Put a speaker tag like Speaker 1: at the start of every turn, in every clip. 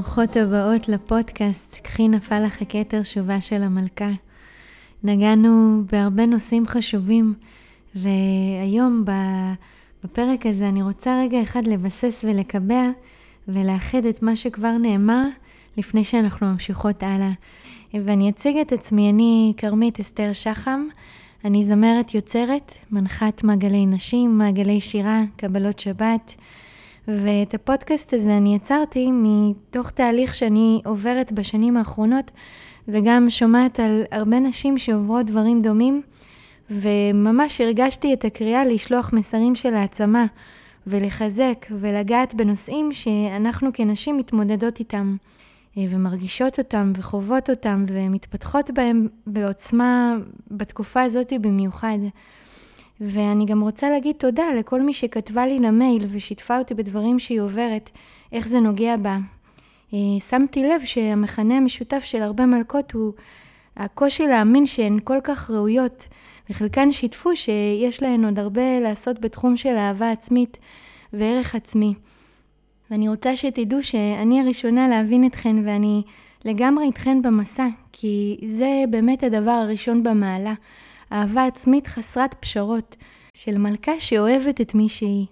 Speaker 1: ברוכות הבאות לפודקאסט "קחי נפל לך הכתר שובה של המלכה". נגענו בהרבה נושאים חשובים, והיום בפרק הזה אני רוצה רגע אחד לבסס ולקבע ולאחד את מה שכבר נאמר לפני שאנחנו ממשיכות הלאה. ואני אציג את עצמי, אני כרמית אסתר שחם, אני זמרת יוצרת, מנחת מעגלי נשים, מעגלי שירה, קבלות שבת. ואת הפודקאסט הזה אני יצרתי מתוך תהליך שאני עוברת בשנים האחרונות, וגם שומעת על הרבה נשים שעוברות דברים דומים, וממש הרגשתי את הקריאה לשלוח מסרים של העצמה, ולחזק, ולגעת בנושאים שאנחנו כנשים מתמודדות איתם, ומרגישות אותם, וחוות אותם, ומתפתחות בהם בעוצמה בתקופה הזאת במיוחד. ואני גם רוצה להגיד תודה לכל מי שכתבה לי למייל ושיתפה אותי בדברים שהיא עוברת, איך זה נוגע בה. אה, שמתי לב שהמכנה המשותף של הרבה מלכות הוא הקושי להאמין שהן כל כך ראויות, וחלקן שיתפו שיש להן עוד הרבה לעשות בתחום של אהבה עצמית וערך עצמי. ואני רוצה שתדעו שאני הראשונה להבין אתכן ואני לגמרי איתכן במסע, כי זה באמת הדבר הראשון במעלה. אהבה עצמית חסרת פשרות, של מלכה שאוהבת את מי שהיא.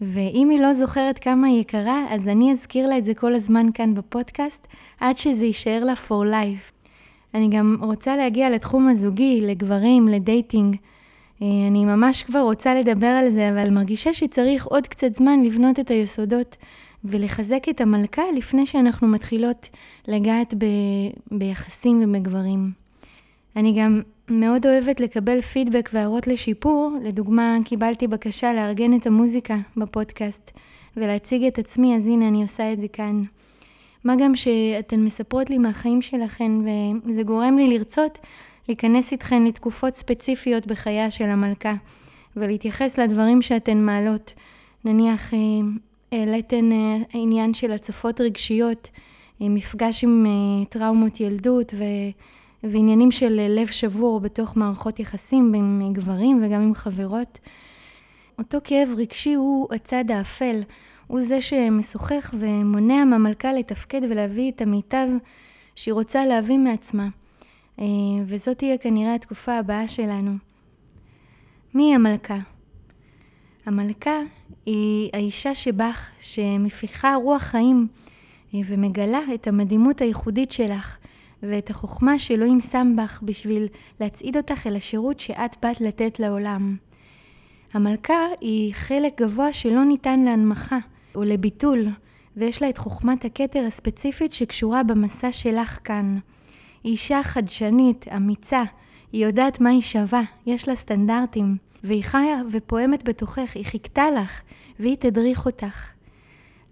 Speaker 1: ואם היא לא זוכרת כמה היא יקרה, אז אני אזכיר לה את זה כל הזמן כאן בפודקאסט, עד שזה יישאר לה for life. אני גם רוצה להגיע לתחום הזוגי, לגברים, לדייטינג. אה, אני ממש כבר רוצה לדבר על זה, אבל מרגישה שצריך עוד קצת זמן לבנות את היסודות ולחזק את המלכה לפני שאנחנו מתחילות לגעת ב... ביחסים ובגברים. אני גם מאוד אוהבת לקבל פידבק והערות לשיפור. לדוגמה, קיבלתי בקשה לארגן את המוזיקה בפודקאסט ולהציג את עצמי, אז הנה אני עושה את זה כאן. מה גם שאתן מספרות לי מהחיים שלכן, וזה גורם לי לרצות להיכנס איתכן לתקופות ספציפיות בחייה של המלכה, ולהתייחס לדברים שאתן מעלות. נניח, אה, העליתן אה, עניין של הצפות רגשיות, אה, מפגש עם טראומות ילדות, ו... ועניינים של לב שבור בתוך מערכות יחסים בין גברים וגם עם חברות. אותו כאב רגשי הוא הצד האפל, הוא זה שמשוחח ומונע מהמלכה לתפקד ולהביא את המיטב שהיא רוצה להביא מעצמה. אה, וזאת תהיה כנראה התקופה הבאה שלנו. מי המלכה? המלכה היא האישה שבך, שמפיחה רוח חיים אה, ומגלה את המדימות הייחודית שלך, ואת החוכמה שאלוהים שם בך בשביל להצעיד אותך אל השירות שאת באת לתת לעולם. המלכה היא חלק גבוה שלא ניתן להנמכה או לביטול, ויש לה את חוכמת הכתר הספציפית שקשורה במסע שלך כאן. היא אישה חדשנית, אמיצה, היא יודעת מה היא שווה, יש לה סטנדרטים, והיא חיה ופועמת בתוכך, היא חיכתה לך, והיא תדריך אותך.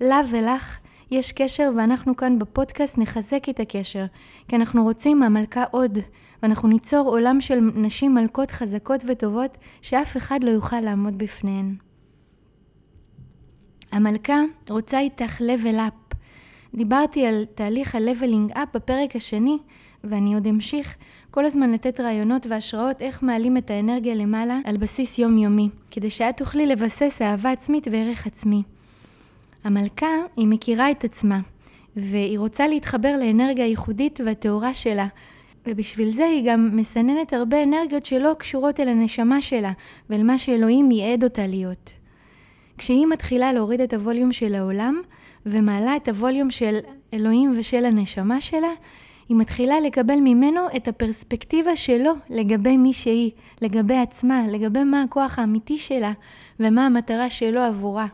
Speaker 1: לה ולך יש קשר ואנחנו כאן בפודקאסט נחזק את הקשר, כי אנחנו רוצים מהמלכה עוד, ואנחנו ניצור עולם של נשים מלכות חזקות וטובות שאף אחד לא יוכל לעמוד בפניהן. המלכה רוצה איתך level up. דיברתי על תהליך ה-leveling up בפרק השני, ואני עוד אמשיך כל הזמן לתת רעיונות והשראות איך מעלים את האנרגיה למעלה על בסיס יומיומי, כדי שאת תוכלי לבסס אהבה עצמית וערך עצמי. המלכה, היא מכירה את עצמה, והיא רוצה להתחבר לאנרגיה הייחודית והטהורה שלה, ובשביל זה היא גם מסננת הרבה אנרגיות שלא קשורות אל הנשמה שלה, ואל מה שאלוהים ייעד אותה להיות. כשהיא מתחילה להוריד את הווליום של העולם, ומעלה את הווליום של אלוהים ושל הנשמה שלה, היא מתחילה לקבל ממנו את הפרספקטיבה שלו לגבי מי שהיא, לגבי עצמה, לגבי מה הכוח האמיתי שלה, ומה המטרה שלו עבורה.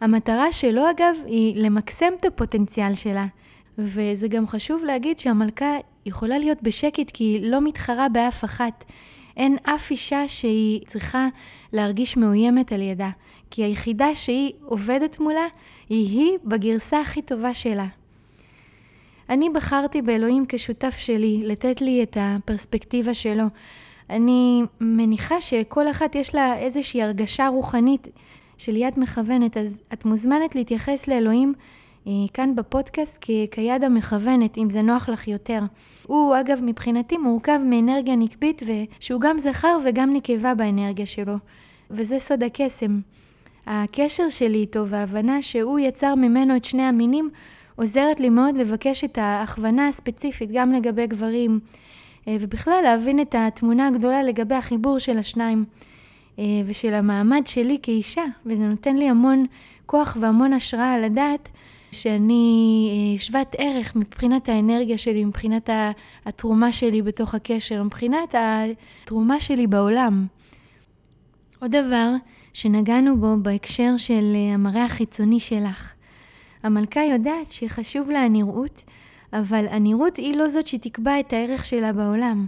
Speaker 1: המטרה שלו אגב היא למקסם את הפוטנציאל שלה. וזה גם חשוב להגיד שהמלכה יכולה להיות בשקט כי היא לא מתחרה באף אחת. אין אף אישה שהיא צריכה להרגיש מאוימת על ידה, כי היחידה שהיא עובדת מולה היא היא בגרסה הכי טובה שלה. אני בחרתי באלוהים כשותף שלי, לתת לי את הפרספקטיבה שלו. אני מניחה שכל אחת יש לה איזושהי הרגשה רוחנית של מכוונת, אז את מוזמנת להתייחס לאלוהים אה, כאן בפודקאסט כ- כיד המכוונת, אם זה נוח לך יותר. הוא, אגב, מבחינתי מורכב מאנרגיה נקבית, ושהוא גם זכר וגם נקבה באנרגיה שלו. וזה סוד הקסם. הקשר שלי איתו וההבנה שהוא יצר ממנו את שני המינים, עוזרת לי מאוד לבקש את ההכוונה הספציפית גם לגבי גברים, אה, ובכלל להבין את התמונה הגדולה לגבי החיבור של השניים ושל המעמד שלי כאישה, וזה נותן לי המון כוח והמון השראה לדעת שאני אה, שוות ערך מבחינת האנרגיה שלי, מבחינת התרומה שלי בתוך הקשר, מבחינת התרומה שלי בעולם. עוד דבר שנגענו בו בהקשר של המראה החיצוני שלך. המלכה יודעת שחשוב לה הנראות, אבל הנראות היא לא זאת שתקבע את הערך שלה בעולם.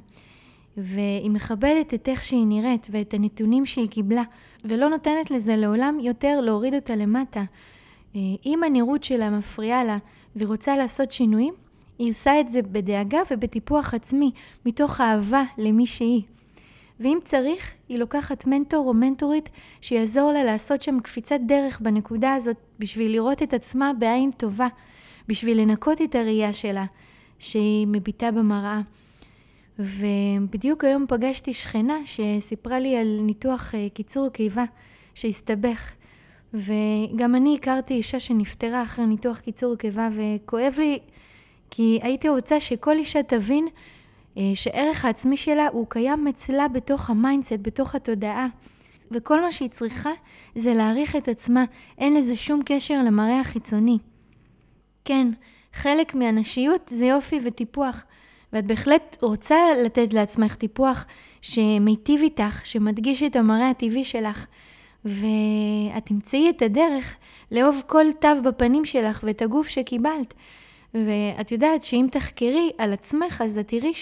Speaker 1: והיא מכבדת את איך שהיא נראית ואת הנתונים שהיא קיבלה, ולא נותנת לזה לעולם יותר להוריד אותה למטה. אה, אם הנראות שלה מפריעה לה והיא רוצה לעשות שינויים, היא עושה את זה בדאגה ובטיפוח עצמי, מתוך אהבה למי שהיא. ואם צריך, היא לוקחת מנטור או מנטורית שיעזור לה לעשות שם קפיצת דרך בנקודה הזאת בשביל לראות את עצמה בעין טובה, בשביל לנקות את הראייה שלה שהיא מביטה במראה. ובדיוק היום פגשתי שכנה שסיפרה לי על ניתוח אה, קיצור קיבה שהסתבך. וגם אני הכרתי אישה שנפטרה אחרי ניתוח קיצור קיבה, וכואב לי כי הייתי רוצה שכל אישה תבין אה, שערך העצמי שלה הוא קיים אצלה בתוך ה mindset, בתוך התודעה. וכל מה שהיא צריכה זה להעריך את עצמה, אין לזה שום קשר למראה החיצוני. כן, חלק מהנשיות זה יופי וטיפוח, ואת בהחלט רוצה לתת לעצמך טיפוח שמיטיב איתך, שמדגיש את המראה הטבעי שלך, ואת תמצאי את הדרך לאהוב כל תו בפנים שלך ואת הגוף שקיבלת. ואת יודעת שאם תחקרי על עצמך, אז את תראי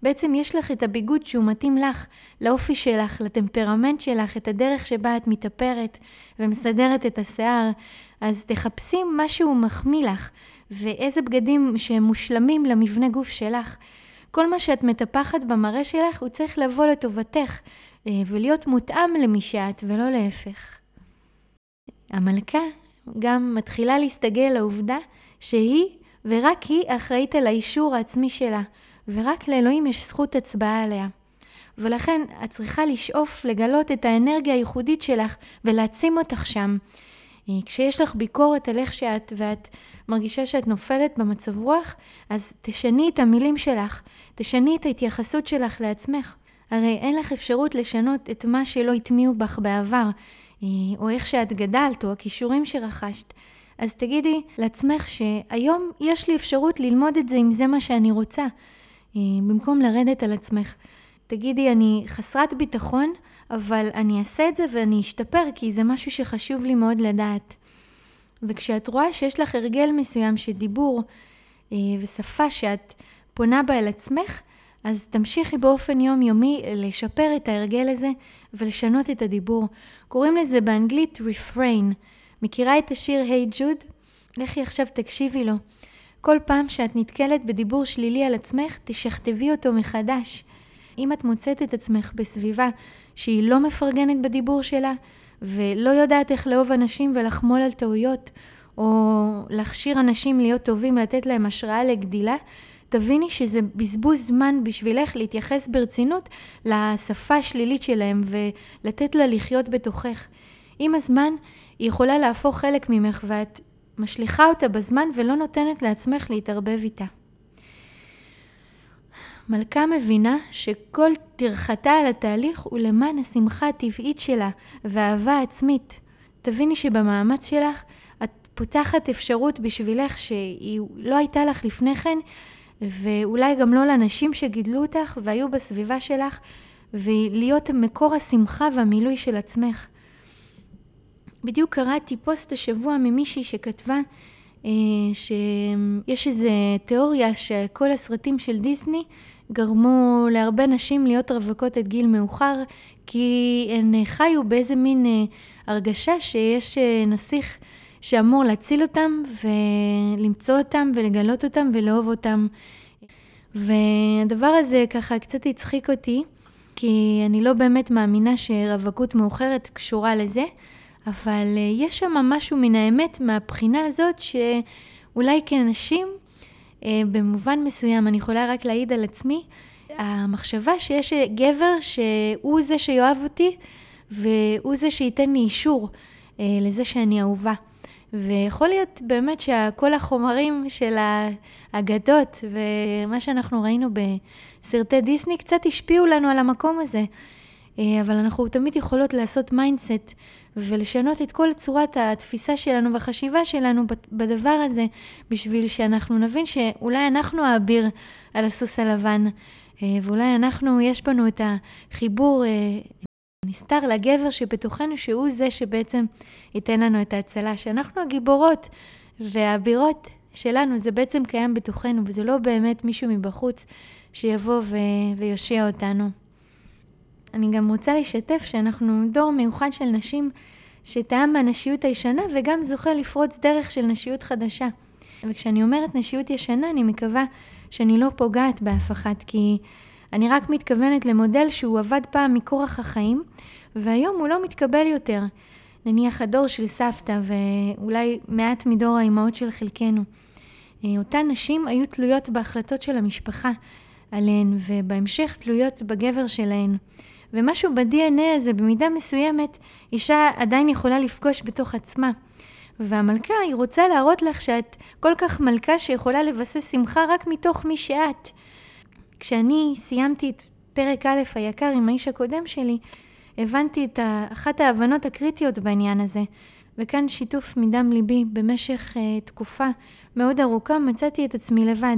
Speaker 1: שבעצם יש לך את הביגוד שהוא מתאים לך, לאופי שלך, לטמפרמנט שלך, את הדרך שבה את מתאפרת ומסדרת את השיער. אז תחפשי משהו מחמיא לך, ואיזה בגדים שהם מושלמים למבנה גוף שלך. כל מה שאת מטפחת במראה שלך, הוא צריך לבוא לטובתך, אה, ולהיות מותאם למי שאת, ולא להפך. המלכה גם מתחילה להסתגל לעובדה שהיא ורק היא אחראית על האישור העצמי שלה, ורק לאלוהים יש זכות הצבעה עליה. ולכן את צריכה לשאוף לגלות את האנרגיה הייחודית שלך ולהעצים אותך שם. אה, כשיש לך ביקורת על איך שאת ואת מרגישה שאת נופלת במצב רוח, אז תשני את המילים שלך, תשני את ההתייחסות שלך לעצמך. הרי אין לך אפשרות לשנות את מה שלא הטמיעו בך בעבר, אה, או איך שאת גדלת, או הכישורים שרכשת. אז תגידי לעצמך שהיום יש לי אפשרות ללמוד את זה אם זה מה שאני רוצה, במקום לרדת על עצמך. תגידי, אני חסרת ביטחון, אבל אני אעשה את זה ואני אשתפר, כי זה משהו שחשוב לי מאוד לדעת. וכשאת רואה שיש לך הרגל מסוים שדיבור אה, ושפה שאת פונה בה אל עצמך, אז תמשיכי באופן יומיומי לשפר את ההרגל הזה ולשנות את הדיבור. קוראים לזה באנגלית refrain. מכירה את השיר היי hey ג'וד? לכי עכשיו תקשיבי לו. כל פעם שאת נתקלת בדיבור שלילי על עצמך, תשכתבי אותו מחדש. אם את מוצאת את עצמך בסביבה שהיא לא מפרגנת בדיבור שלה, ולא יודעת איך לאהוב אנשים ולחמול על טעויות, או להכשיר אנשים להיות טובים, לתת להם השראה לגדילה, תביני שזה בזבוז זמן בשבילך להתייחס ברצינות לשפה השלילית שלהם ולתת לה לחיות בתוכך. עם הזמן היא יכולה להפוך חלק ממך ואת משליכה אותה בזמן ולא נותנת לעצמך להתערבב איתה. מלכה מבינה שכל טרחתה על התהליך הוא למען השמחה הטבעית שלה והאהבה עצמית. תביני שבמאמץ שלך את פותחת אפשרות בשבילך שהיא לא הייתה לך לפני כן, ואולי גם לא לנשים שגידלו אותך והיו בסביבה שלך, ולהיות מקור השמחה והמילוי של עצמך. בדיוק קראתי פוסט השבוע ממישהי שכתבה אה, שיש איזו תיאוריה שכל הסרטים של דיסני גרמו להרבה נשים להיות רווקות עד גיל מאוחר, כי הן חיו באיזה מין אה, הרגשה שיש אה, נסיך שאמור להציל אותם ולמצוא אותם ולגלות אותם ולאהוב אותם. והדבר הזה ככה קצת הצחיק אותי, כי אני לא באמת מאמינה שרווקות מאוחרת קשורה לזה, אבל אה, יש שם משהו מן האמת מהבחינה הזאת שאולי כנשים, אה, במובן מסוים, אני יכולה רק להעיד על עצמי, המחשבה שיש גבר שהוא זה שיאהב אותי והוא זה שייתן לי אישור. אה, לזה שאני אהובה. ויכול להיות באמת שכל החומרים של האגדות ומה שאנחנו ראינו בסרטי דיסני קצת השפיעו לנו על המקום הזה. אה, אבל אנחנו תמיד יכולות לעשות mindset ולשנות את כל צורת התפיסה שלנו והחשיבה שלנו בדבר הזה, בשביל שאנחנו נבין שאולי אנחנו האביר על הסוס הלבן, אה, ואולי אנחנו, יש בנו את החיבור אה, נסתר לגבר שבתוכנו, שהוא זה שבעצם ייתן לנו את ההצלה, שאנחנו הגיבורות והאבירות שלנו, זה בעצם קיים בתוכנו, וזה לא באמת מישהו מבחוץ שיבוא ו... ויושיע אותנו. אני גם רוצה לשתף שאנחנו דור מיוחד של נשים שטעם מהנשיות הישנה וגם זוכה לפרוץ דרך של נשיות חדשה. וכשאני אומרת נשיות ישנה, אני מקווה שאני לא פוגעת באף אחת, כי אני רק מתכוונת למודל שהוא עבד פעם מכורח החיים, והיום הוא לא מתקבל יותר. נניח הדור של סבתא, ואולי מעט מדור האימהות של חלקנו. אה, אותן נשים היו תלויות בהחלטות של המשפחה עליהן, ובהמשך תלויות בגבר שלהן. ומשהו ב-DNA הזה, במידה מסוימת, אישה עדיין יכולה לפגוש בתוך עצמה. והמלכה, היא רוצה להראות לך שאת כל כך מלכה שיכולה לבסס שמחה רק מתוך מי שאת. כשאני סיימתי את פרק א' היקר עם האיש הקודם שלי, הבנתי את אחת ההבנות הקריטיות בעניין הזה. וכאן שיתוף מדם ליבי במשך uh, תקופה מאוד ארוכה מצאתי את עצמי לבד.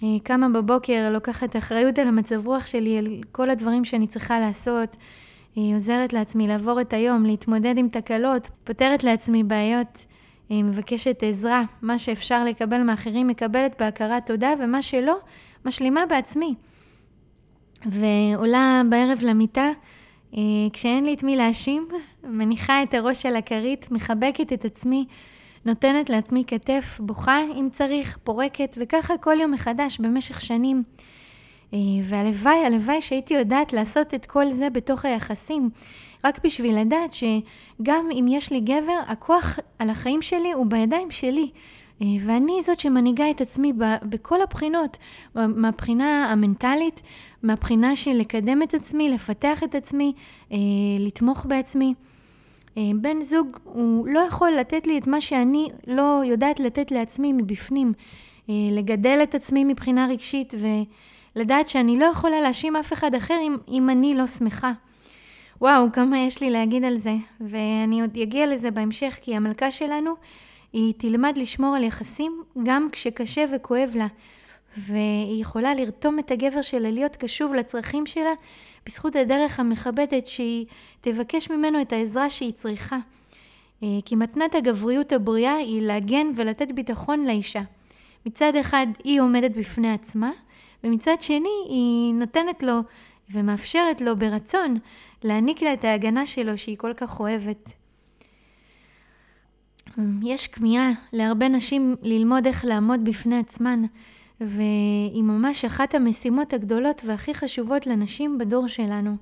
Speaker 1: Uh, קמה בבוקר, לוקחת אחריות על המצב רוח שלי, על כל הדברים שאני צריכה לעשות. היא עוזרת לעצמי לעבור את היום, להתמודד עם תקלות, פותרת לעצמי בעיות, היא מבקשת עזרה. מה שאפשר לקבל מאחרים מקבלת בהכרת תודה, ומה שלא, משלימה בעצמי. ועולה בערב למיטה, אה, כשאין לי את מי להאשים, מניחה את הראש על הכרית, מחבקת את עצמי, נותנת לעצמי כתף, בוכה אם צריך, פורקת, וככה כל יום מחדש במשך שנים. אה, והלוואי, הלוואי שהייתי יודעת לעשות את כל זה בתוך היחסים, רק בשביל לדעת שגם אם יש לי גבר, הכוח על החיים שלי הוא בידיים שלי. אה, ואני זאת שמנהיגה את עצמי בכל הבחינות, מהבחינה המנטלית, מהבחינה של לקדם את עצמי, לפתח את עצמי, אה, לתמוך בעצמי. בן זוג, הוא לא יכול לתת לי את מה שאני לא יודעת לתת לעצמי מבפנים. לגדל את עצמי מבחינה רגשית ו... לדעת שאני לא יכולה להאשים אף אחד אחר אם, אם אני לא שמחה. וואו, כמה יש לי להגיד על זה, ואני עוד אגיע לזה בהמשך, כי המלכה שלנו, היא תלמד לשמור על יחסים גם כשקשה וכואב לה, והיא יכולה לרתום את הגבר שלה להיות קשוב לצרכים שלה בזכות הדרך המכבדת שהיא תבקש ממנו את העזרה שהיא צריכה. אה, כי מתנת הגבריות הבריאה היא להגן ולתת ביטחון לאישה. מצד אחד היא עומדת בפני עצמה, ומצד שני היא נותנת לו ומאפשרת לו ברצון להעניק לה את ההגנה שלו שהיא כל כך אוהבת. יש כמיהה להרבה נשים ללמוד איך לעמוד בפני עצמן, והיא ממש אחת המשימות הגדולות והכי חשובות לנשים בדור שלנו.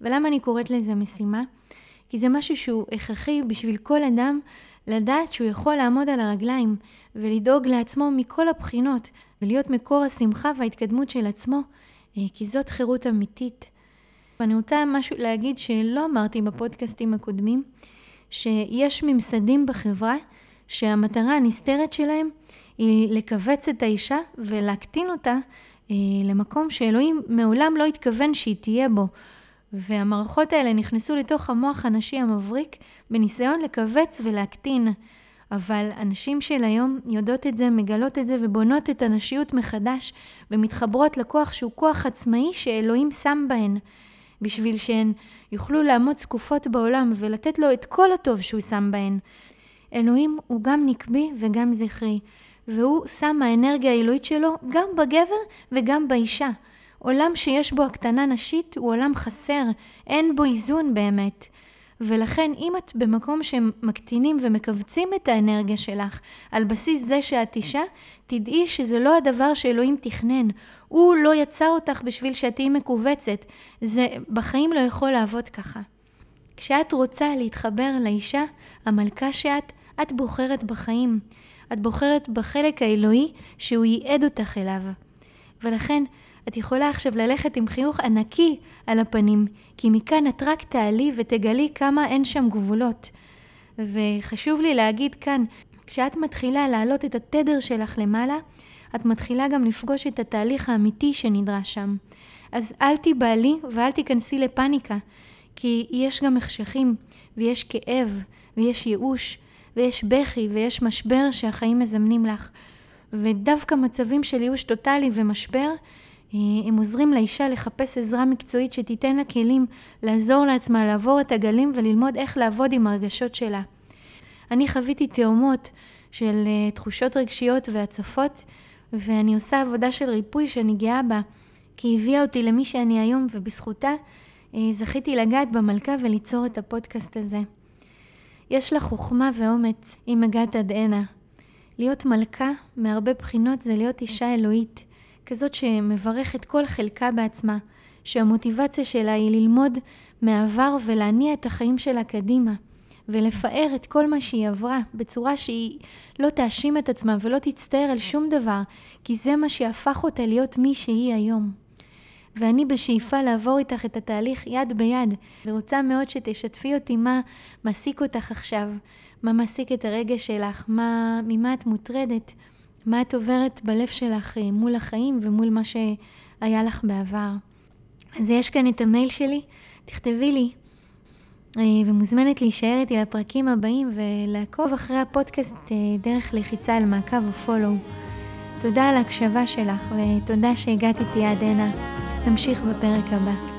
Speaker 1: ולמה אני קוראת לזה משימה? כי זה משהו שהוא הכרחי בשביל כל אדם לדעת שהוא יכול לעמוד על הרגליים ולדאוג לעצמו מכל הבחינות, ולהיות מקור השמחה וההתקדמות של עצמו, אה, כי זאת חירות אמיתית. ואני רוצה משהו להגיד שלא אמרתי בפודקאסטים הקודמים, שיש ממסדים בחברה שהמטרה הנסתרת שלהם היא לכווץ את האישה ולהקטין אותה אה, למקום שאלוהים מעולם לא התכוון שהיא תהיה בו. והמערכות האלה נכנסו לתוך המוח הנשי המבריק בניסיון לכווץ ולהקטין. אבל הנשים של היום יודעות את זה, מגלות את זה ובונות את הנשיות מחדש ומתחברות לכוח שהוא כוח עצמאי שאלוהים שם בהן, בשביל שהן יוכלו לעמוד זקופות בעולם ולתת לו את כל הטוב שהוא שם בהן. אלוהים הוא גם נקבי וגם זכרי, והוא שם האנרגיה האלוהית שלו גם בגבר וגם באישה. עולם שיש בו הקטנה נשית הוא עולם חסר, אין בו איזון באמת. ולכן אם את במקום שמקטינים ומכווצים את האנרגיה שלך על בסיס זה שאת אישה, תדעי שזה לא הדבר שאלוהים תכנן. הוא לא יצר אותך בשביל שאת תהיי מכווצת. זה בחיים לא יכול לעבוד ככה. כשאת רוצה להתחבר לאישה, המלכה שאת, את בוחרת בחיים. את בוחרת בחלק האלוהי שהוא ייעד אותך אליו. ולכן את יכולה עכשיו ללכת עם חיוך ענקי על הפנים, כי מכאן את רק תעלי ותגלי כמה אין שם גבולות. וחשוב לי להגיד כאן, כשאת מתחילה להעלות את התדר שלך למעלה, את מתחילה גם לפגוש את התהליך האמיתי שנדרש שם. אז אל תיבהלי ואל תיכנסי לפניקה, כי יש גם החשכים, ויש כאב, ויש ייאוש, ויש בכי, ויש משבר שהחיים מזמנים לך. ודווקא מצבים של ייאוש טוטאלי ומשבר, אה, הם עוזרים לאישה לחפש עזרה מקצועית שתיתן לה כלים לעזור לעצמה לעבור את הגלים וללמוד איך לעבוד עם הרגשות שלה. אני חוויתי תאומות של אה, תחושות רגשיות והצפות, ואני עושה עבודה של ריפוי שאני גאה בה, כי היא הביאה אותי למי שאני היום, ובזכותה אה, זכיתי לגעת במלכה וליצור את הפודקאסט הזה. יש לה חוכמה ואומץ אם הגעת עד הנה. להיות מלכה, מהרבה בחינות, זה להיות אישה אלוהית, כזאת שמברכת כל חלקה בעצמה, שהמוטיבציה שלה היא ללמוד מהעבר ולהניע את החיים שלה קדימה. ולפאר את כל מה שהיא עברה בצורה שהיא לא תאשים את עצמה ולא תצטער על שום דבר, כי זה מה שהפך אותה להיות מי שהיא היום. ואני בשאיפה לעבור איתך את התהליך יד ביד, ורוצה מאוד שתשתפי אותי מה מעסיק אותך עכשיו, מה מעסיק את הרגש שלך, מה, ממה את מוטרדת, מה את עוברת בלב שלך אה, מול החיים ומול מה שהיה לך בעבר. אז יש כאן את המייל שלי, תכתבי לי אה, ומוזמנת להישאר איתי לפרקים הבאים ולעקוב אחרי הפודקאסט אה, דרך לחיצה על מעקב או פולו. תודה על ההקשבה שלך ותודה שהגעת איתי עד הנה. נמשיך בפרק הבא.